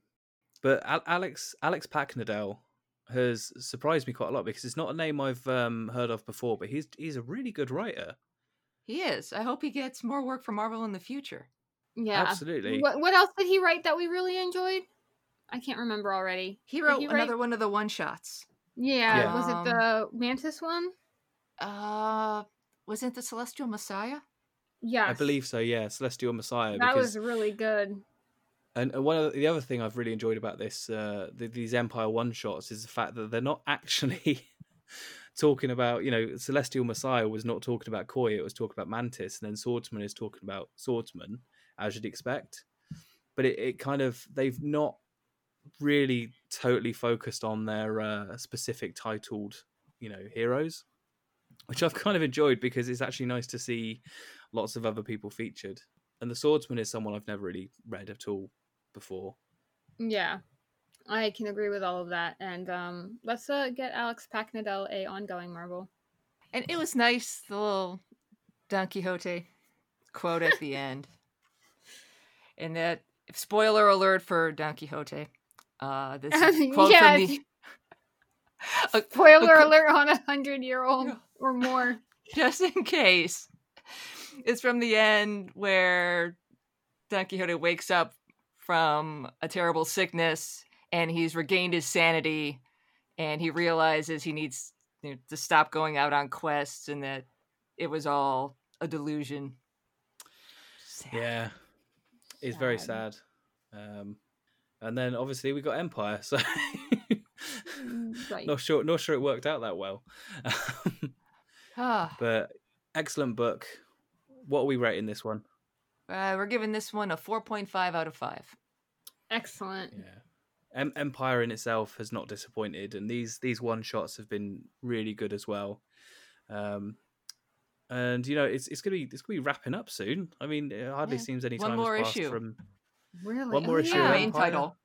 Speaker 2: But Al- Alex Alex Paknadel has surprised me quite a lot because it's not a name I've um, heard of before, but he's he's a really good writer.
Speaker 3: He is. I hope he gets more work for Marvel in the future.
Speaker 1: Yeah.
Speaker 2: Absolutely.
Speaker 1: What what else did he write that we really enjoyed? I can't remember already.
Speaker 3: He wrote
Speaker 1: he write-
Speaker 3: another one of the one shots.
Speaker 1: Yeah.
Speaker 2: Yeah.
Speaker 1: Was it the Mantis one?
Speaker 3: Uh, wasn't it the Celestial Messiah?
Speaker 1: Yeah.
Speaker 2: I believe so. Yeah, Celestial Messiah.
Speaker 1: that
Speaker 2: because,
Speaker 1: was really good.
Speaker 2: and, and one of the, the other thing I've really enjoyed about this uh, the, these Empyre one shots is the fact that they're not actually [laughs] talking about you know Celestial Messiah was not talking about Quoi, it was talking about Mantis, and then Swordsman is talking about Swordsman as you'd expect. But it, it kind of they've not really totally focused on their uh, specific titled you know heroes, which I've kind of enjoyed because it's actually nice to see lots of other people featured. And the Swordsman is someone I've never really read at all before.
Speaker 1: Yeah. I can agree with all of that. And um let's uh, get Alex Paknadel a ongoing Marvel.
Speaker 3: And it was nice, the little Don Quixote quote at the end. [laughs] And that, spoiler alert for Don Quixote. Uh, this [laughs] quote from the. [laughs] a-
Speaker 1: Spoiler
Speaker 3: a-
Speaker 1: alert on a hundred year old or more.
Speaker 3: just in case. It's from the end where Don Quixote wakes up from a terrible sickness and he's regained his sanity and he realizes he needs you know, to stop going out on quests and that it was all a delusion. Sad.
Speaker 2: Yeah, it's very sad. Um, and then obviously we got Empyre, so [laughs]
Speaker 1: Right.
Speaker 2: not sure, not sure it worked out that well. [laughs]
Speaker 3: Ah,
Speaker 2: but excellent book. What are we rating this one?
Speaker 3: uh, we're giving this one a 4.5 out of 5.
Speaker 1: Excellent.
Speaker 2: Yeah. Em- Empyre in itself has not disappointed, and these these one shots have been really good as well. Um, and you know it's it's gonna be it's gonna be wrapping up soon. I mean, it hardly
Speaker 3: Yeah.
Speaker 2: seems any
Speaker 3: One
Speaker 2: time
Speaker 3: more
Speaker 2: has passed
Speaker 3: issue.
Speaker 2: from.
Speaker 1: Really?
Speaker 2: One more
Speaker 1: Oh,
Speaker 2: issue
Speaker 1: yeah.
Speaker 3: main title.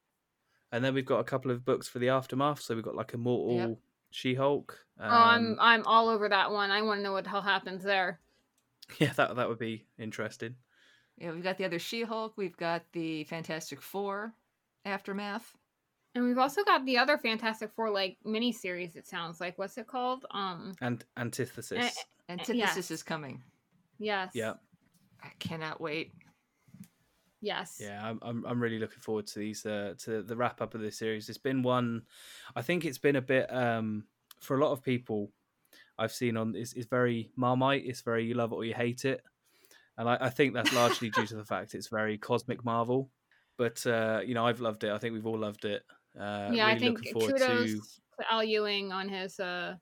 Speaker 2: And then we've got a couple of books for the aftermath. So we've got like Immortal She-Hulk. Um,
Speaker 1: Oh, I'm I'm all over that one. I want to know what the hell happens there. [laughs]
Speaker 2: yeah, that that would be interesting.
Speaker 3: Yeah, we've got the other She Hulk, we've got the Fantastic Four aftermath.
Speaker 1: And we've also got the other Fantastic Four like miniseries. It sounds like what's it called? Um,
Speaker 2: And Antithesis.
Speaker 3: Antithesis
Speaker 1: yes.
Speaker 3: is coming.
Speaker 1: yes,
Speaker 2: yeah,
Speaker 3: I cannot wait.
Speaker 1: yes,
Speaker 2: yeah. I'm, I'm I'm really looking forward to these uh, to the wrap up of this series. It's been one. I think it's been a bit um for a lot of people. I've seen on it's, it's very marmite. It's very you love it or you hate it, and I, I think that's largely due to the [laughs] fact it's very cosmic Marvel. But uh, you know, I've loved it. I think we've all loved it. Uh,
Speaker 1: yeah.
Speaker 2: really
Speaker 1: I think kudos
Speaker 2: to
Speaker 1: to Al Ewing on his uh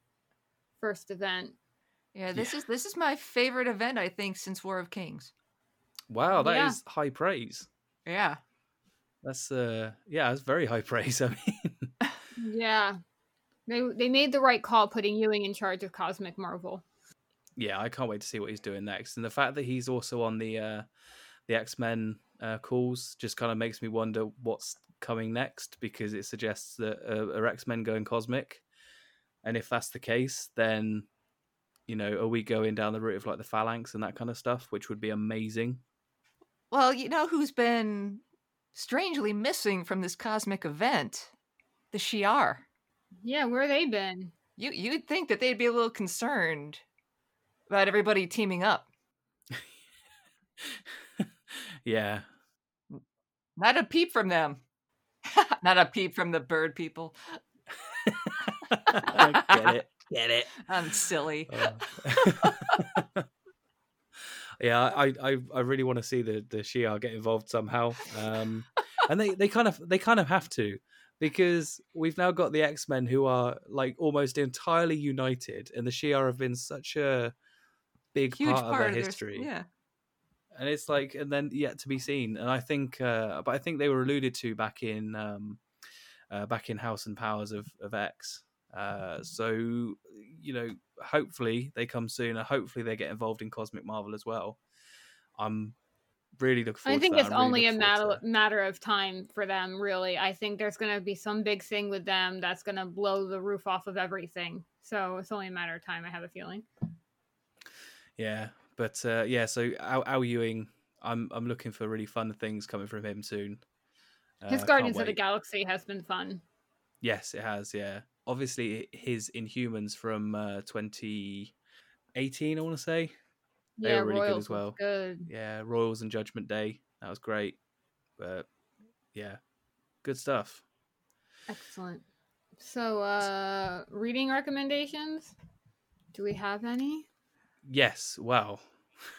Speaker 1: first event.
Speaker 3: Yeah, this
Speaker 2: Yeah.
Speaker 3: is this is my favorite event I think since War of Kings.
Speaker 2: Wow, that is
Speaker 1: Yeah.
Speaker 2: high praise.
Speaker 3: Yeah.
Speaker 2: That's uh yeah, that's very high praise. [laughs] I mean
Speaker 1: Yeah, they they made the right call putting Ewing in charge of Cosmic Marvel.
Speaker 2: yeah, I can't wait to see what he's doing next. And the fact that he's also on the uh the X-Men uh calls just kind of makes me wonder what's coming next because it suggests that uh, are X-Men going cosmic. And if that's the case, then you know, are we going down the route of like the phalanx and that kind of stuff, which would be amazing?
Speaker 3: Well, you know who's been strangely missing from this cosmic event? The Shi'ar.
Speaker 1: Yeah, where they been?
Speaker 3: You you'd think that they'd be a little concerned about everybody teaming up. [laughs]
Speaker 2: yeah.
Speaker 3: Not a peep from them. [laughs] Not a peep from the bird people. [laughs]
Speaker 2: get it, get it. [laughs]
Speaker 3: I'm silly.
Speaker 2: Uh, yeah, I, I, I really want to see the the Shi'ar get involved somehow, um, and they, they kind of they kind of have to because we've now got the X Men who are like almost entirely united, and the Shi'ar have been such a big
Speaker 3: Huge
Speaker 2: part, of their
Speaker 3: of their-
Speaker 2: history
Speaker 3: yeah.
Speaker 2: And it's like and then yet to be seen and i think uh but i think they were alluded to back in um uh, back in house and powers of of x uh so you know hopefully they come soon and hopefully they get involved in cosmic marvel as well i'm really looking forward
Speaker 1: I think it's
Speaker 2: really
Speaker 1: only a matter matter of time for them. Really, I think there's going to be some big thing with them that's going to blow the roof off of everything. So it's only a matter of time. I have a feeling.
Speaker 2: yeah but uh yeah so Al, Al Ewing i'm i'm looking for really fun things coming from him soon Uh,
Speaker 1: His Guardians of the. Galaxy has been fun.
Speaker 2: Yes, it has. Yeah, obviously his Inhumans from uh, 2018, I want to say. They
Speaker 1: yeah,
Speaker 2: were really good
Speaker 1: Royals
Speaker 2: as well.
Speaker 1: Good.
Speaker 2: Yeah, Royals and Judgment Day. That was great. But yeah, good stuff.
Speaker 1: Excellent. So, uh reading recommendations? Do we have any?
Speaker 2: Yes. Wow.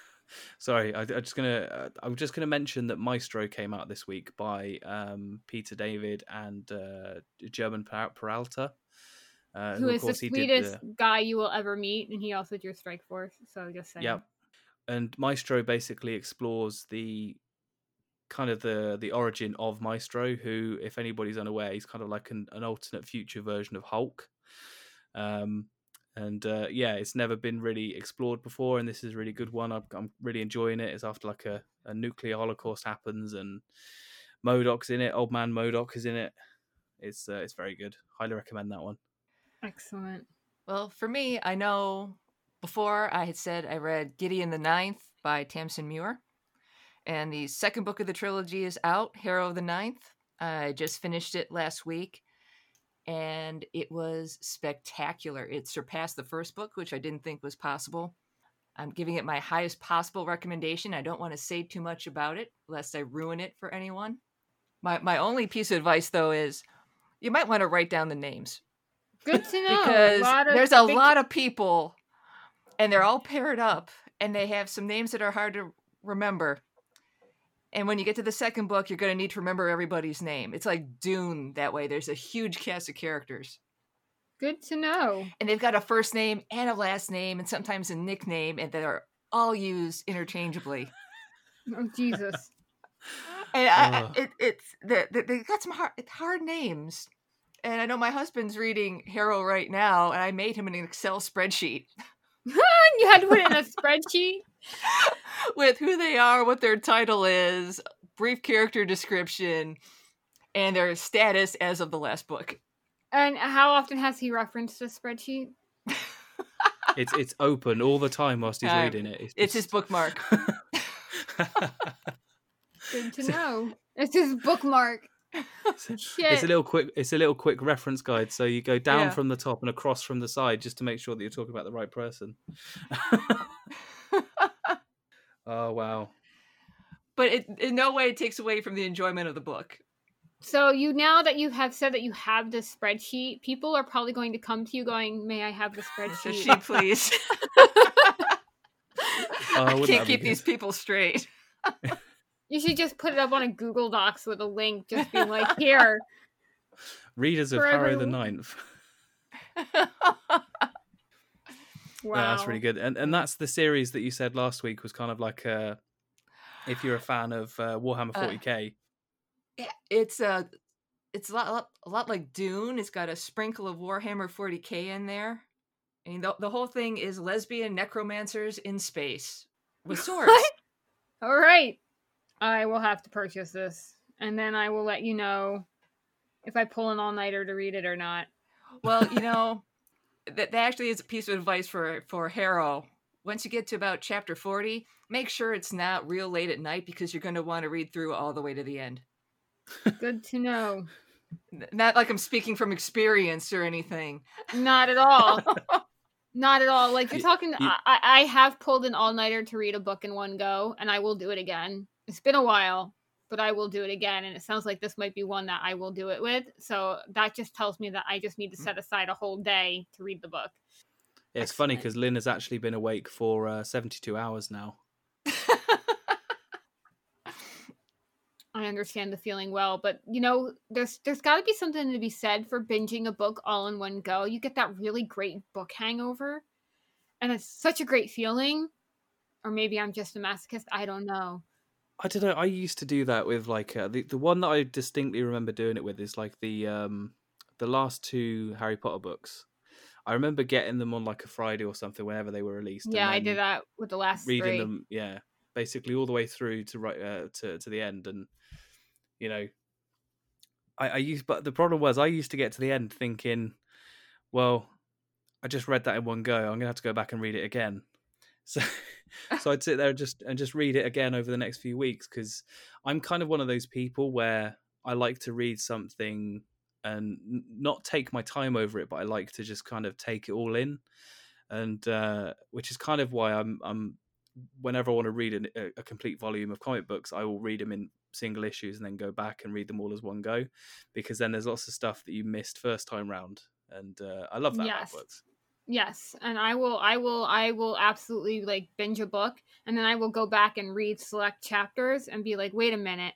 Speaker 2: [laughs] Sorry, I, I'm just gonna. Uh, I'm just gonna mention that Maestro came out this week by um, Peter David and uh, German Peralta. Uh,
Speaker 1: Who
Speaker 2: of
Speaker 1: is the
Speaker 2: course he did
Speaker 1: sweetest guy you will ever meet, and he also drew Strike Force. So just saying.
Speaker 2: Yeah, And Maestro basically explores the kind of the the origin of Maestro, who, if anybody's unaware, he's kind of like an, an alternate future version of Hulk. Um, and uh, yeah, it's never been really explored before, and this is a really good one. I'm, I'm really enjoying it. It's after like a, a nuclear holocaust happens, and MODOK's in it. Old man Modoc is in it. It's uh, it's very good. Highly recommend that one.
Speaker 1: Excellent.
Speaker 3: Well, for me, I know before I had said I read Gideon the Ninth by Tamsin Muir. And the second book of the trilogy is out, Harrow the Ninth. I just finished it last week. And it was spectacular. It surpassed the first book, which I didn't think was possible. I'm giving it my highest possible recommendation. I don't want to say too much about it, lest I ruin it for anyone. My, my only piece of advice, though, is you might want to write down the names
Speaker 1: Good to know.
Speaker 3: because
Speaker 1: of
Speaker 3: there's a
Speaker 1: big-
Speaker 3: lot of people and they're all paired up and they have some names that are hard to remember and when you get to the second book you're going to need to remember everybody's name it's like dune that way there's a huge cast of characters
Speaker 1: Good to know.
Speaker 3: and they've got a first name and a last name and sometimes a nickname and they're all used interchangeably [laughs]
Speaker 1: Oh Jesus.
Speaker 3: and I,
Speaker 2: Ugh.
Speaker 3: it, it's they, they- they got some hard, hard names and i know my husband's reading Harrow right now and i made him an excel spreadsheet [laughs]
Speaker 1: you had to put in a spreadsheet.
Speaker 3: With who they are, what their title is, brief character description, and their status as of the last book.
Speaker 1: And how often has he referenced a spreadsheet?
Speaker 2: It's it's open all the time whilst he's
Speaker 3: Uh,
Speaker 2: reading it.
Speaker 3: It's his
Speaker 2: just-
Speaker 3: bookmark. [laughs]
Speaker 1: Good to know. It's his bookmark.
Speaker 2: it's
Speaker 1: Shit.
Speaker 2: a little quick it's a little quick reference guide so you go down
Speaker 3: Yeah.
Speaker 2: from the top and across from the side just to make sure that you're talking about the right person [laughs] [laughs] oh wow
Speaker 3: but it in no way it takes away from the enjoyment of the book.
Speaker 1: So you now that you have said that you have the spreadsheet, people are probably going to come to you going, "May I have the
Speaker 3: So
Speaker 1: spreadsheet?"
Speaker 3: she please.
Speaker 2: Oh, [laughs] [laughs]
Speaker 3: I
Speaker 2: wouldn't
Speaker 3: can't
Speaker 2: that be
Speaker 3: keep these people straight.
Speaker 1: You should just put it up on a Google Docs with a link, just be like, "Here."
Speaker 2: readers of
Speaker 1: For
Speaker 2: harrow the ninth
Speaker 1: Wow,
Speaker 2: No, that's really good and and that's the series that you said last week was kind of like uh if you're a fan of uh, warhammer
Speaker 3: Uh,
Speaker 2: 40k
Speaker 3: Yeah, it's a it's a lot, lot a lot like Dune. It's got a sprinkle of Warhammer 40k in there. I mean, the, the whole thing is lesbian necromancers in space with [laughs] swords.
Speaker 1: What? All right, I will have to purchase this, and then I will let you know if I pull an all nighter to read it or not.
Speaker 3: well, you [laughs] know, that, that actually is a piece of advice for for Harrow. Once you get to about chapter 40, make sure it's not real late at night because you're going to want to read through all the way to the end. [laughs]
Speaker 1: Good to know.
Speaker 3: N- Not like I'm speaking from experience or anything.
Speaker 1: Not at all. [laughs] Not at all. Like you're
Speaker 2: Y-
Speaker 1: I, I have pulled an all nighter to read a book in one go, and I will do it again. It's been a while. But I will do it again. And it sounds like this might be one that I will do it with. So that just tells me that I just need to
Speaker 3: Mm.
Speaker 1: set aside a whole day to read the book.
Speaker 2: Yeah, it's funny because Lynn has actually been awake for uh, 72 hours now. [laughs]
Speaker 1: I understand the feeling well, but you know, there's there's got to be something to be said for binging a book all in one go. You get that really great book hangover, and it's such a great feeling. Or maybe I'm just a masochist. I don't know.
Speaker 2: I don't know. I used to do that with like uh, the the one that I distinctly remember doing it with is like the um the last two Harry Potter books. I remember getting them on like a Friday or something whenever they were released.
Speaker 1: Yeah, I did that with the last
Speaker 2: Reading
Speaker 1: three.
Speaker 2: them, yeah, basically all the way through to right uh, to to the end, and you know, I, I used. But the problem was, I used to get to the end thinking, well, I just read that in one go. I'm gonna have to go back and read it again. So, [laughs] so [laughs] I'd sit there and just and just read it again over the next few weeks because I'm kind of one of those people where I like to read something and not take my time over it, but I like to just kind of take it all in, and uh, which is kind of why I'm I'm whenever I want to read an, a, a complete volume of comic books, I will read them in single issues and then go back and read them all as one go, because then there's lots of stuff that you missed first time round, and uh, I love that
Speaker 1: Yes.
Speaker 2: about books.
Speaker 1: Yes, and I will I will I will absolutely like binge a book and then I will go back and read select chapters and be like, "Wait a minute."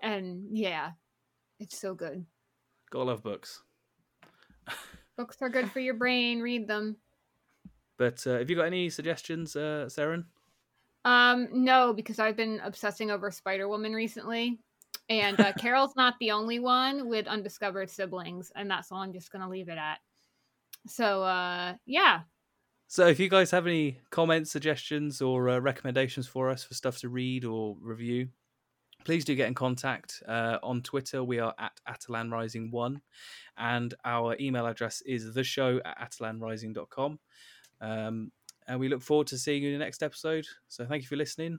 Speaker 1: And yeah, it's so good.
Speaker 2: Gotta love books. [laughs]
Speaker 1: Books are good for your brain. Read them.
Speaker 2: But uh, have you got any suggestions, uh, Saren?
Speaker 1: Um, no, because I've been obsessing over Spider Woman recently, and uh, [laughs] Carol's not the only one with undiscovered siblings, and that's all I'm just gonna leave it at. So, uh, yeah,
Speaker 2: So, if you guys have any comments, suggestions, or uh, recommendations for us for stuff to read or review, please do get in contact. Uh, on Twitter, we are at Attilan Rising One, and our email address is the show at attilanrising.com. Um, and we look forward to seeing you in the next episode. So, thank you for listening,